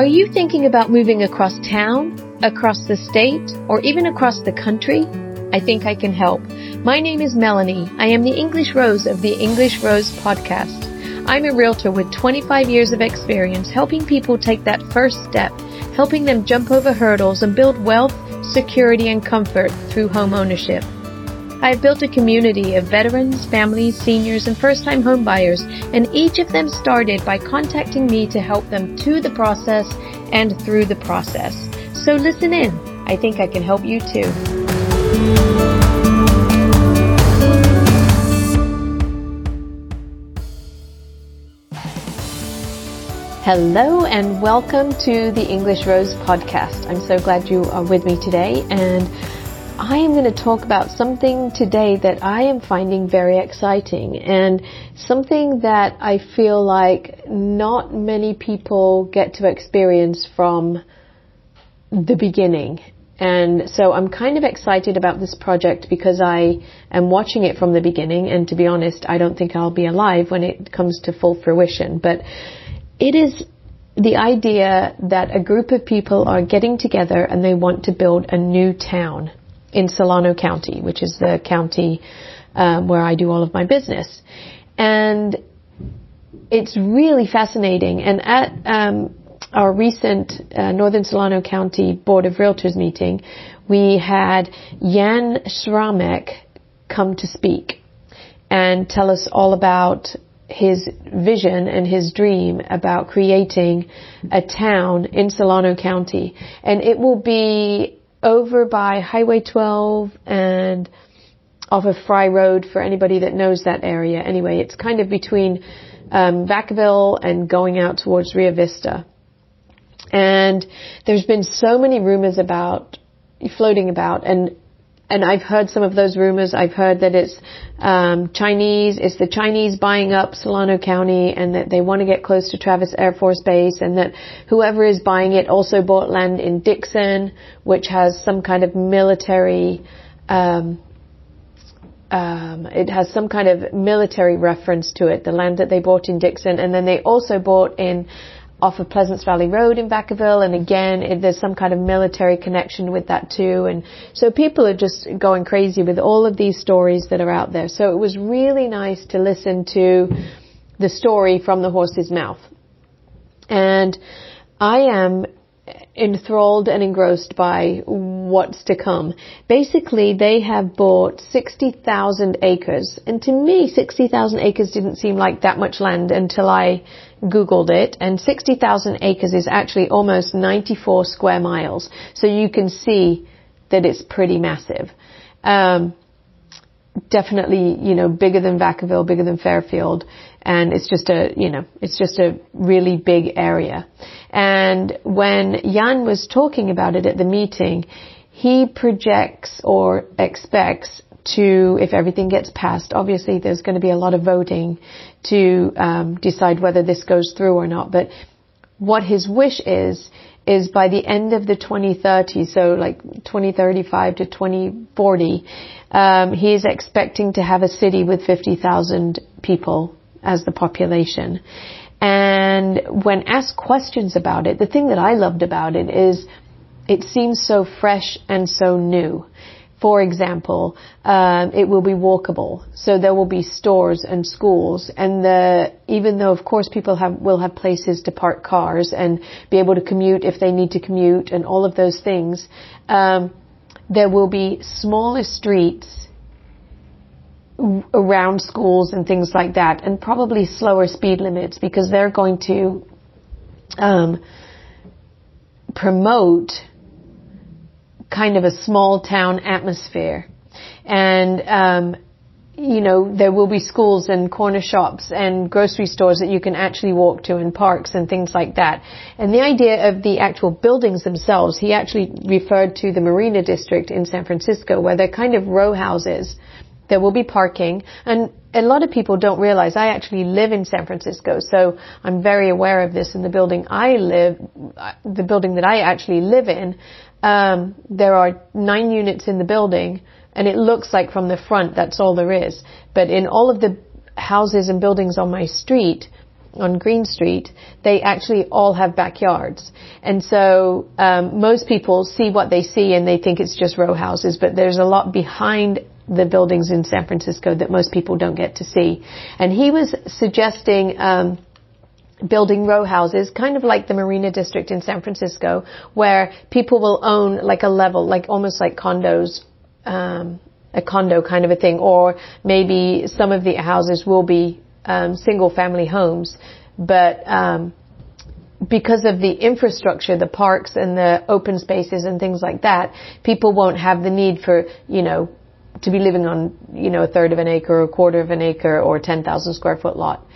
Are you thinking about moving across town, across the state, or even across the country? I think I can help. My name is Melanie. I am the English Rose of the English Rose podcast. I'm a realtor with 25 years of experience helping people take that first step, helping them jump over hurdles and build wealth, security, and comfort through home ownership. I have built a community of veterans, families, seniors, and first-time homebuyers, and each of them started by contacting me to help them to the process and through the process. So listen in. I think I can help you too. Hello and welcome to the English Rose podcast. I'm so glad you are with me today and I am going to talk about something today that I am finding very exciting and something that I feel like not many people get to experience from the beginning. And so I'm kind of excited about this project because I am watching it from the beginning and to be honest, I don't think I'll be alive when it comes to full fruition. But it is the idea that a group of people are getting together and they want to build a new town in Solano County, which is the county um, where I do all of my business. And it's really fascinating. And at um, our recent uh, Northern Solano County Board of Realtors meeting, we had Jan Sramek come to speak and tell us all about his vision and his dream about creating a town in Solano County. And it will be over by Highway 12 and off of Fry Road for anybody that knows that area. Anyway, it's kind of between um, Vacaville and going out towards Rio Vista. And there's been so many rumors about floating about, and and I've heard some of those rumors. I've heard that it's um, Chinese. It's the Chinese buying up Solano County, and that they want to get close to Travis Air Force Base, and that whoever is buying it also bought land in Dixon, which has some kind of military. Um, um, it has some kind of military reference to it. The land that they bought in Dixon, and then they also bought in off of Pleasants Valley Road in Vacaville, and again, it, there's some kind of military connection with that too. And so people are just going crazy with all of these stories that are out there. So it was really nice to listen to the story from the horse's mouth. And I am enthralled and engrossed by what's to come. Basically, they have bought 60,000 acres. And to me, 60,000 acres didn't seem like that much land until I Googled it. And 60,000 acres is actually almost 94 square miles. So you can see that it's pretty massive. Um, definitely, you know, bigger than Vacaville, bigger than Fairfield. And it's just a, you know, it's just a really big area. And when Jan was talking about it at the meeting, he projects or expects to, if everything gets passed, obviously there's going to be a lot of voting to um, decide whether this goes through or not. But what his wish is, is by the end of the 2030, so like 2035 to 2040, um, he is expecting to have a city with 50,000 people as the population. And when asked questions about it, the thing that I loved about it is it seems so fresh and so new. For example, um, it will be walkable, so there will be stores and schools, and the, even though of course people have, will have places to park cars and be able to commute if they need to commute and all of those things, um, there will be smaller streets around schools and things like that, and probably slower speed limits because they're going to um, promote kind of a small town atmosphere, and um, you know there will be schools and corner shops and grocery stores that you can actually walk to and parks and things like that. And the idea of the actual buildings themselves, he actually referred to the Marina District in San Francisco, where they're kind of row houses there will be parking and a lot of people don't realize I actually live in San Francisco, so I'm very aware of this in the building I live, the building that I actually live in. Um, there are nine units in the building, and it looks like from the front that's all there is. But in all of the houses and buildings on my street, on Green Street, they actually all have backyards. And so um, most people see what they see and they think it's just row houses, but there's a lot behind the buildings in San Francisco that most people don't get to see. And he was suggesting um, building row houses, kind of like the Marina District in San Francisco, where people will own like a level, like almost like condos, um, a condo kind of a thing, or maybe some of the houses will be um, single family homes, but um, because of the infrastructure, the parks and the open spaces and things like that, people won't have the need for, you know, to be living on, you know, a third of an acre or a quarter of an acre or a 10,000 square foot lot.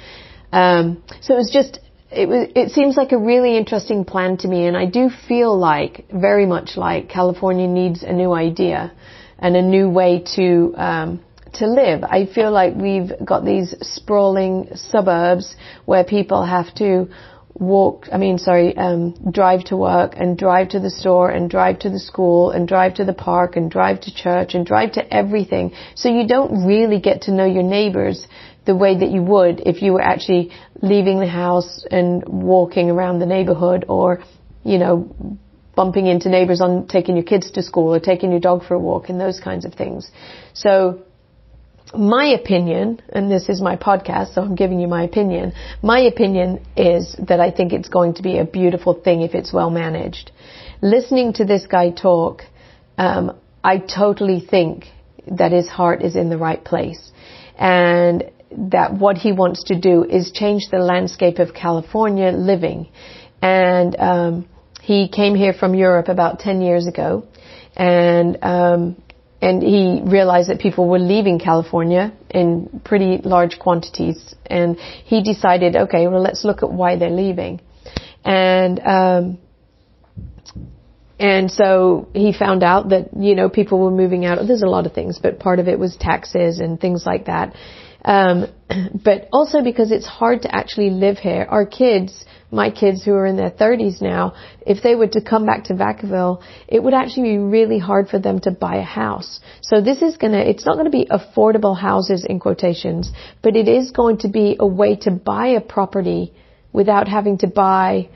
Um, so it was just, it was, it seems like a really interesting plan to me and I do feel like, very much like California needs a new idea and a new way to, um, to live. I feel like we've got these sprawling suburbs where people have to walk, I mean, sorry, um, drive to work and drive to the store and drive to the school and drive to the park and drive to church and drive to everything. So you don't really get to know your neighbors the way that you would if you were actually leaving the house and walking around the neighborhood or, you know, bumping into neighbors on taking your kids to school or taking your dog for a walk and those kinds of things. So my opinion, and this is my podcast, so I'm giving you my opinion. My opinion is that I think it's going to be a beautiful thing if it's well managed. Listening to this guy talk, um, I totally think that his heart is in the right place, and that what he wants to do is change the landscape of California living. And um, he came here from Europe about ten years ago, and um, and he realized that people were leaving California in pretty large quantities, and he decided, okay, well, let's look at why they're leaving, and um, and so he found out that you know people were moving out. There's a lot of things, but part of it was taxes and things like that. Um, but also because it's hard to actually live here. Our kids my kids who are in their 30s now, if they were to come back to Vacaville, it would actually be really hard for them to buy a house. So this is gonna, it's not gonna be affordable houses in quotations, but it is going to be a way to buy a property without having to buy,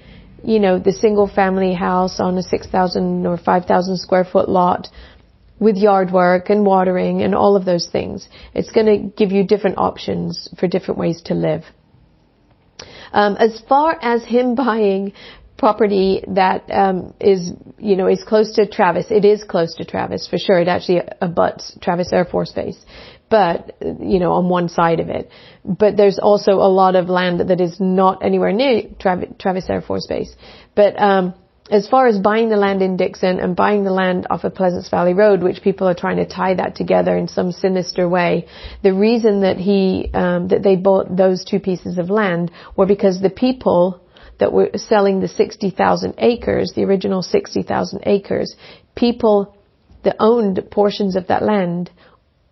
you know, the single family house on a 6,000 or 5,000 square foot lot with yard work and watering and all of those things. It's going to give you different options for different ways to live. Um, as far as him buying property that um, is, you know, is close to Travis, it is close to Travis for sure. It actually abuts Travis Air Force Base, but you know, on one side of it. But there's also a lot of land that is not anywhere near Travis, Air Force Base. But um, as far as buying the land in Dixon and buying the land off of Pleasants Valley Road, which people are trying to tie that together in some sinister way, the reason that he um, that they bought those two pieces of land were because the people that were selling the 60,000 acres, the original 60,000 acres, people that owned portions of that land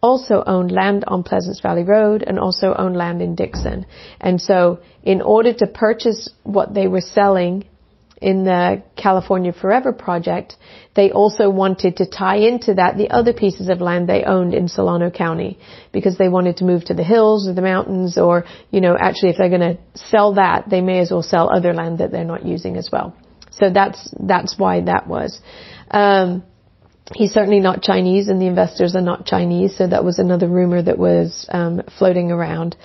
also owned land on Pleasants Valley Road and also owned land in Dixon. And so in order to purchase what they were selling in the California Forever project, they also wanted to tie into that the other pieces of land they owned in Solano County because they wanted to move to the hills or the mountains or, you know, actually if they're going to sell that, they may as well sell other land that they're not using as well. So that's, that's why that was. Um, he's certainly not Chinese and the investors are not Chinese, so that was another rumor that was um, floating around.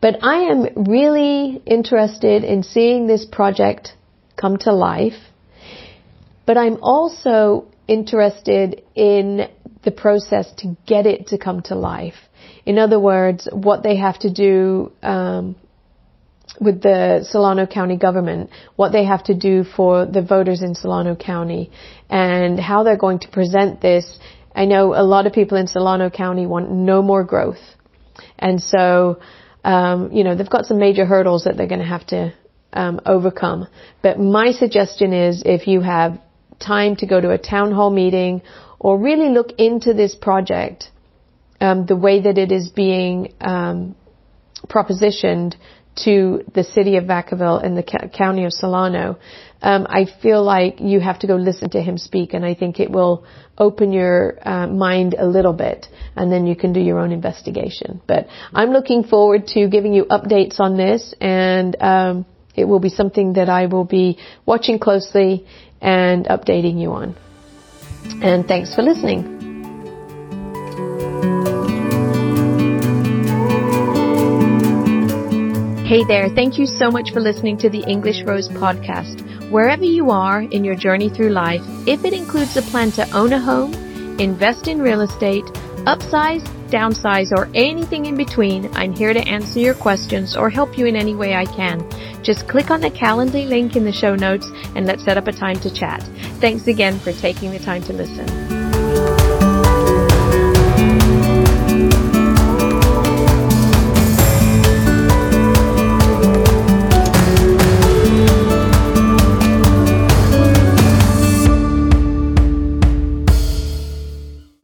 But I am really interested in seeing this project come to life. But I'm also interested in the process to get it to come to life. In other words, what they have to do um, with the Solano County government, what they have to do for the voters in Solano County, and how they're going to present this. I know a lot of people in Solano County want no more growth, and so um, you know they've got some major hurdles that they're going to have to um, overcome. But my suggestion is if you have time to go to a town hall meeting or really look into this project, um, the way that it is being um, propositioned to the city of Vacaville and the county of Solano, um, I feel like you have to go listen to him speak, and I think it will open your uh, mind a little bit, and then you can do your own investigation. But I'm looking forward to giving you updates on this, and um, it will be something that I will be watching closely and updating you on. And thanks for listening. Hey there, thank you so much for listening to the English Rose podcast. Wherever you are in your journey through life, if it includes a plan to own a home, invest in real estate, upsize, downsize, or anything in between, I'm here to answer your questions or help you in any way I can. Just click on the Calendly link in the show notes and let's set up a time to chat. Thanks again for taking the time to listen.